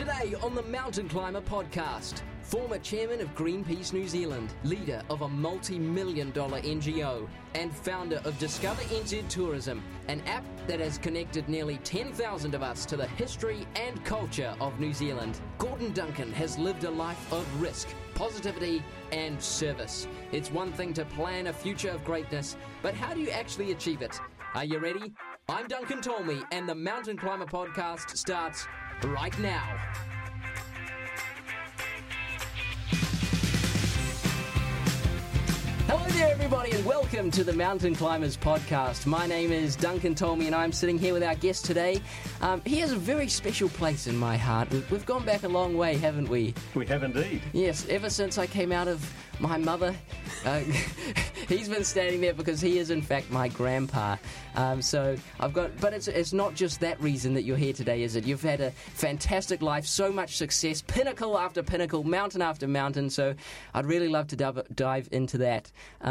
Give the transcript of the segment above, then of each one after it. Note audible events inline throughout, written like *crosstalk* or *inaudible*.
Today on the Mountain Climber podcast, former chairman of Greenpeace New Zealand, leader of a multi million dollar NGO, and founder of Discover NZ Tourism, an app that has connected nearly 10,000 of us to the history and culture of New Zealand. Gordon Duncan has lived a life of risk, positivity, and service. It's one thing to plan a future of greatness, but how do you actually achieve it? Are you ready? I'm Duncan Tolmie, and the Mountain Climber podcast starts right now. There, everybody, and welcome to the Mountain Climbers podcast. My name is Duncan Tolmie, and I'm sitting here with our guest today. Um, he has a very special place in my heart. We've, we've gone back a long way, haven't we? We have indeed. Yes, ever since I came out of my mother. Uh, *laughs* he's been standing there because he is, in fact, my grandpa. Um, so I've got, but it's it's not just that reason that you're here today, is it? You've had a fantastic life, so much success, pinnacle after pinnacle, mountain after mountain. So I'd really love to dive, dive into that. Um,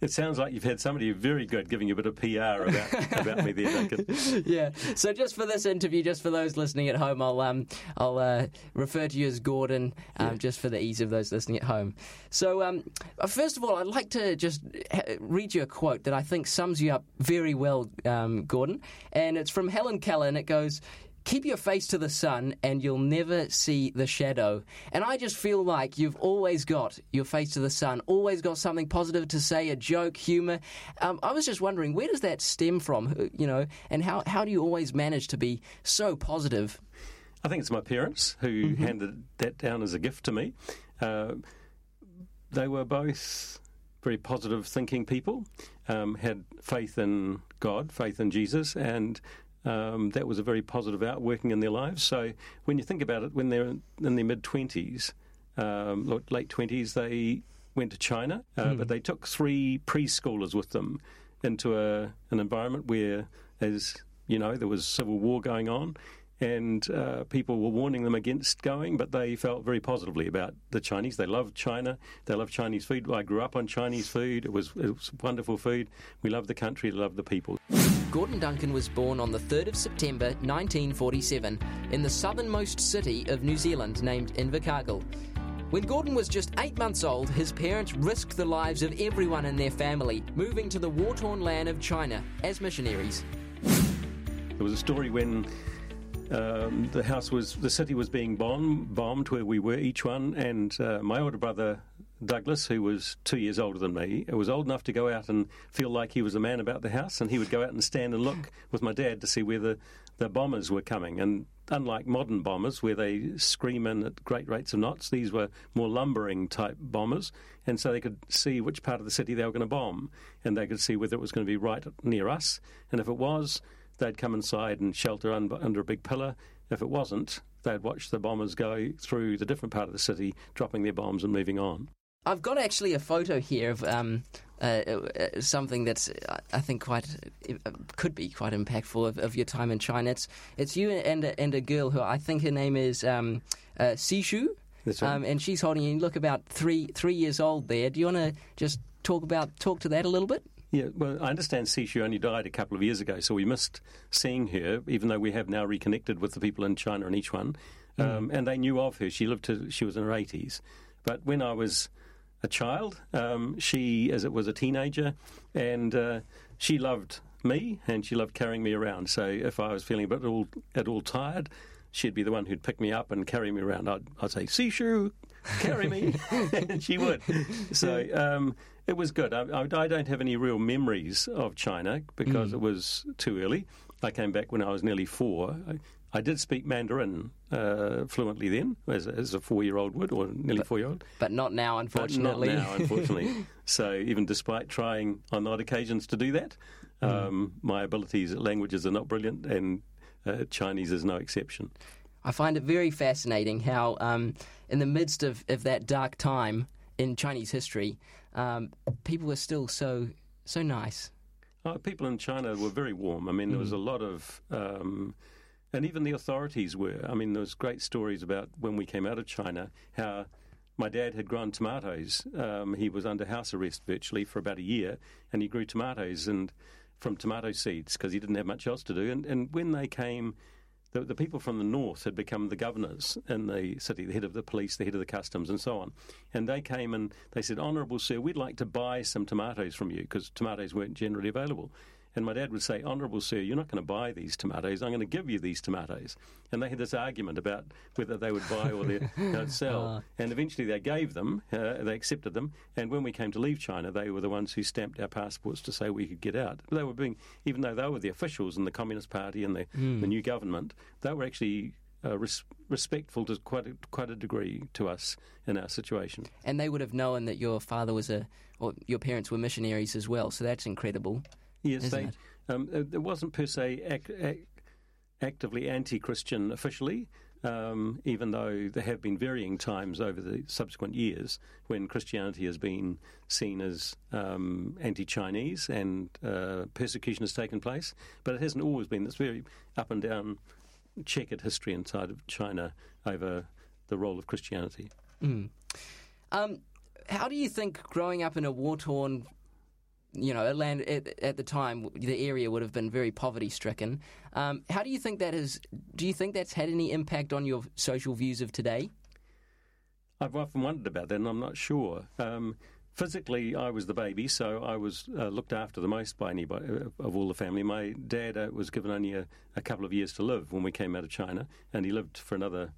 It sounds like you've had somebody very good giving you a bit of PR about, about me there, Duncan. *laughs* yeah. So just for this interview, just for those listening at home, I'll um, I'll uh, refer to you as Gordon, um, Yeah. just for the ease of those listening at home. So um, uh, first of all, I'd like to just ha- read you a quote that I think sums you up very well, um, Gordon, and it's from Helen Keller, and it goes. Keep your face to the sun and you'll never see the shadow. And I just feel like you've always got your face to the sun, always got something positive to say, a joke, humour. Um, I was just wondering, where does that stem from, uh, you know, and how, how do you always manage to be so positive? I think it's my parents who handed that down as a gift to me. Uh, they were both very positive thinking people, um, had faith in God, faith in Jesus, and um, that was a very positive outworking in their lives. So when you think about it, when they're in their mid 20s, um, late 20s, they went to China, uh, but they took three preschoolers with them into a, an environment where, as you know, there was civil war going on. And uh, people were warning them against going, but they felt very positively about the Chinese. They loved China. They loved Chinese food. I grew up on Chinese food. It was, it was wonderful food. We loved the country, We loved the people. Gordon Duncan was born on the 3rd of September 1947 in the southernmost city of New Zealand named Invercargill. When Gordon was just eight months old, his parents risked the lives of everyone in their family, moving to the war torn land of China as missionaries. There was a story when um, the house was, the city was being bomb, bombed where we were, each one, and uh, my older brother Douglas, who was two years older than me, was old enough to go out and feel like he was a man about the house, and he would go out and stand and look with my dad to see where the, the bombers were coming. And unlike modern bombers, where they scream in at great rates of knots, these were more lumbering type bombers, and so they could see which part of the city they were going to bomb, and they could see whether it was going to be right near us, and if it was, they'd come inside and shelter un- under a big pillar. If it wasn't, they'd watch the bombers go through the different part of the city, dropping their bombs and moving on. I've got actually a photo here of um, uh, uh, something that's I think quite uh, could be quite impactful of, of your time in China. It's it's you and a, and a girl who I think her name is um, uh, Sishu, right. um, and she's holding you. Look about three three years old there. Do you want to just talk about talk to that a little bit? Yeah, well, I understand Sishu only died a couple of years ago, so we missed seeing her, even though we have now reconnected with the people in China and each one. Um, and they knew of her. She lived to, she was in her 80s. But when I was a child, um, she, as it was a teenager, and uh, she loved me and she loved carrying me around. So if I was feeling a bit all, at all tired, she'd be the one who'd pick me up and carry me around. I'd, I'd say, Sishu, carry me. *laughs* *laughs* and she would. So um, it was good. I, I, I don't have any real memories of China because it was too early. I came back when I was nearly four. I, did speak Mandarin uh, fluently then, as, as a four-year-old would, or nearly four-year-old. But not now, But unfortunately. not now, unfortunately. *laughs* so even despite trying on odd occasions to do that, um, my abilities at languages are not brilliant, and uh, Chinese is no exception. I find it very fascinating how, um, in the midst of, of that dark time in Chinese history, um, people were still so so nice. Uh, people in China were very warm. I mean, there was a lot of, um, and even the authorities were. I mean, there was great stories about when we came out of China how my dad had grown tomatoes. Um, he was under house arrest virtually for about a year, and he grew tomatoes and from tomato seeds because he didn't have much else to do. And, and when they came the, the people from the north had become the governors in the city, the head of the police, the head of the customs, and so on. And they came and they said, Honourable Sir, we'd like to buy some tomatoes from you because tomatoes weren't generally available. And my dad would say, Honourable Sir, you're not going to buy these tomatoes. I'm going to give you these tomatoes. And they had this argument about whether they would buy or *laughs* sell. Uh. And eventually they gave them, uh, they accepted them. And when we came to leave China, they were the ones who stamped our passports to say we could get out. They were being, even though they were the officials in the Communist Party and the, mm. the new government, they were actually uh, res- respectful to quite a, quite a degree to us in our situation. And they would have known that your father was a, or your parents were missionaries as well. So that's incredible. Yes, they, um, it wasn't per se ac- ac- actively anti-Christian officially. Um, even though there have been varying times over the subsequent years when Christianity has been seen as um, anti Chinese and uh, persecution has taken place. But it hasn't always been this very up and down checkered history inside of China over the role of Christianity. Mm. Um, how do you think growing up in a war torn you know, land at, at, the time, the area would have been very poverty stricken. Um, how do you think that has? Do you think that's had any impact on your social views of today? I've often wondered about that, and I'm not sure. Um, physically, I was the baby, so I was uh, looked after the most by anybody uh, of all the family. My dad uh, was given only a, a, couple of years to live when we came out of China, and he lived for another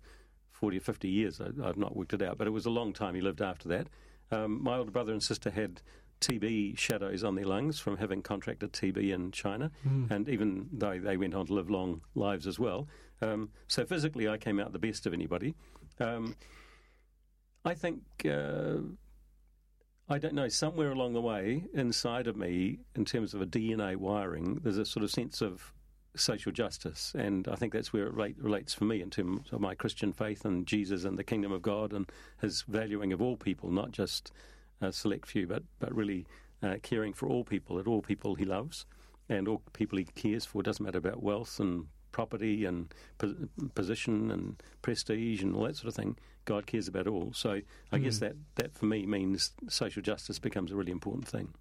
40 or 50 years. I, have not worked it out, but it was a long time he lived after that. Um, my older brother and sister had TB shadows on their lungs from having contracted TB in China, mm. and even though they went on to live long lives as well. Um, so physically, I came out the best of anybody. Um, I think. Uh, I don't know, somewhere along the way inside of me, in terms of a DNA wiring, there's a sort of sense of social justice. And I think that's where it relate, relates for me in terms of my Christian faith and Jesus and the kingdom of God and his valuing of all people, not just a select few, but, but really uh, caring for all people, at all people he loves and all people he cares for. It doesn't matter about wealth and property and po- position and prestige and all that sort of thing. God cares about all. So I mm. guess that, that for me means social justice becomes a really important thing.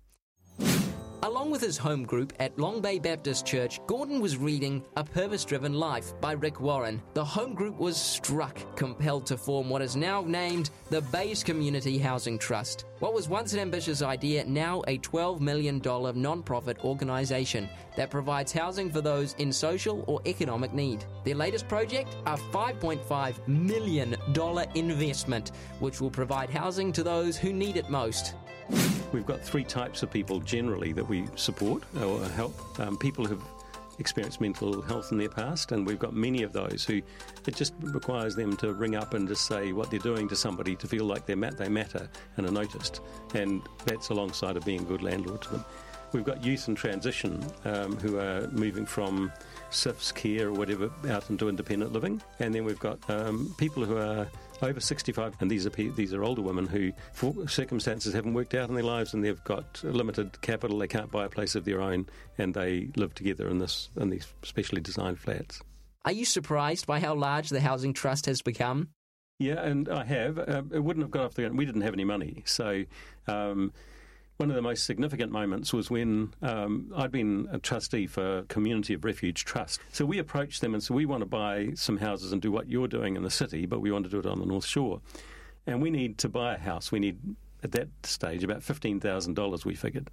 Along with his home group at Long Bay Baptist Church, Gordon was reading A Purpose Driven Life by Rick Warren. The home group was struck, compelled to form what is now named the Bays Community Housing Trust. What was once an ambitious idea, now a $12 million non-profit organization that provides housing for those in social or economic need. Their latest project, a $5.5 million investment, which will provide housing to those who need it most. We've got three types of people generally that we support or help. Um, people who've experienced mental health in their past, and we've got many of those who it just requires them to ring up and just say what they're doing to somebody to feel like they they matter and are noticed, and that's alongside of being a good landlord to them. We've got youth in transition um, who are moving from CYFS care or whatever out into independent living, and then we've got um, people who are over 65, and these are these are older women who, for circumstances, haven't worked out in their lives, and they've got limited capital. They can't buy a place of their own, and they live together in this in these specially designed flats. Are you surprised by how large the housing trust has become? Yeah, and I have. Uh, it wouldn't have got off the ground. We didn't have any money, so. Um, one of the most significant moments was when um, I'd been a trustee for Community of Refuge Trust. So we approached them and said, We want to buy some houses and do what you're doing in the city, but we want to do it on the North Shore. And we need to buy a house. We need, at that stage, about $15,000, we figured.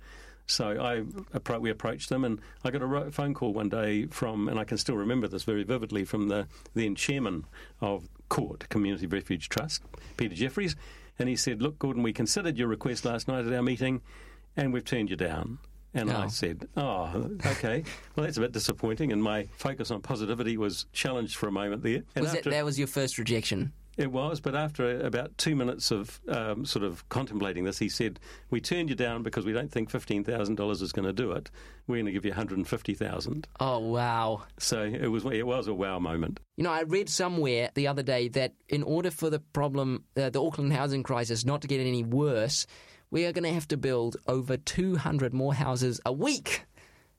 So I we approached them, and I got a phone call one day from, and I can still remember this very vividly, from the then chairman of CORT Community Refuge Trust, Peter Jeffries, and he said, Look, Gordon, we considered your request last night at our meeting and we've turned you down. And oh. I said, Oh, okay. well, that's a bit disappointing. And my focus on positivity was challenged for a moment there. And was that, that was your first rejection? It was, but after about two minutes of um, sort of contemplating this, he said, "We turned you down because we don't think fifteen thousand dollars is going to do it. We're going to give you one hundred and fifty thousand. Oh wow! So it was it was a wow moment. You know, I read somewhere the other day that in order for the problem, uh, the Auckland housing crisis, not to get any worse, we are going to have to build over two hundred more houses a week.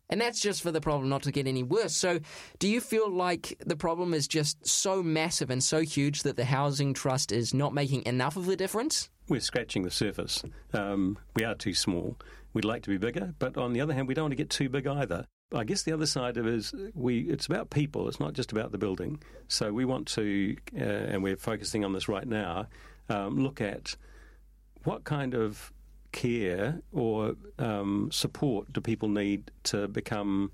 And that's just for the problem not to get any worse. So, do you feel like the problem is just so massive and so huge that the housing trust is not making enough of a difference? We're scratching the surface. Um, we are too small. We'd like to be bigger, but on the other hand, we don't want to get too big either. I guess the other side of it is we. It's about people. It's not just about the building. So we want to, uh, and we're focusing on this right now. Um, look at what kind of care or um, support do people need to become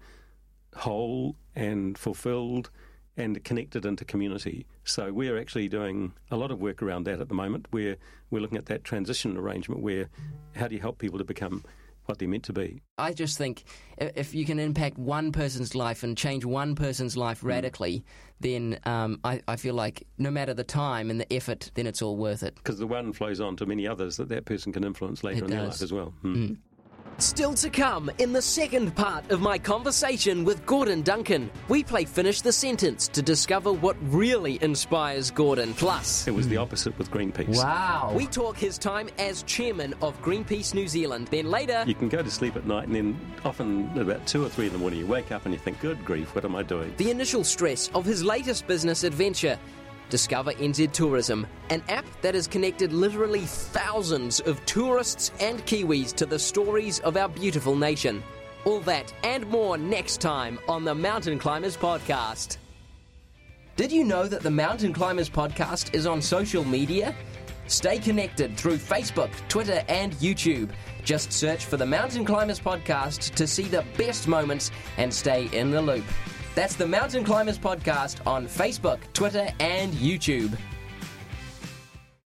whole and fulfilled and connected into community. So we're actually doing a lot of work around that at the moment. We're we're looking at that transition arrangement where how do you help people to become what they're meant to be. I just think if you can impact one person's life and change one person's life Hmm. radically, mm. then um, I, I, feel like no matter the time and the effort, then it's all worth it. Because the one flows on to many others that that person can influence later it in does. their life as well. Mm. Still to come in the second part of my conversation with Gordon Duncan. We play Finish the Sentence to discover what really inspires Gordon. Plus, It was the opposite with Greenpeace. wow. We talk his time as chairman of Greenpeace New Zealand. Then later, You can go to sleep at night and then often at about two or three in the morning you wake up and you think, good grief, what am I doing? the initial stress of his latest business adventure. Discover NZ Tourism, an app that has connected literally thousands of tourists and Kiwis to the stories of our beautiful nation. All that and more next time on the Mountain Climbers Podcast. Did you know that the Mountain Climbers Podcast is on social media? Stay connected through Facebook, Twitter, and YouTube. Just search for the Mountain Climbers Podcast to see the best moments and stay in the loop. That's the Mountain Climbers Podcast on Facebook, Twitter, and YouTube.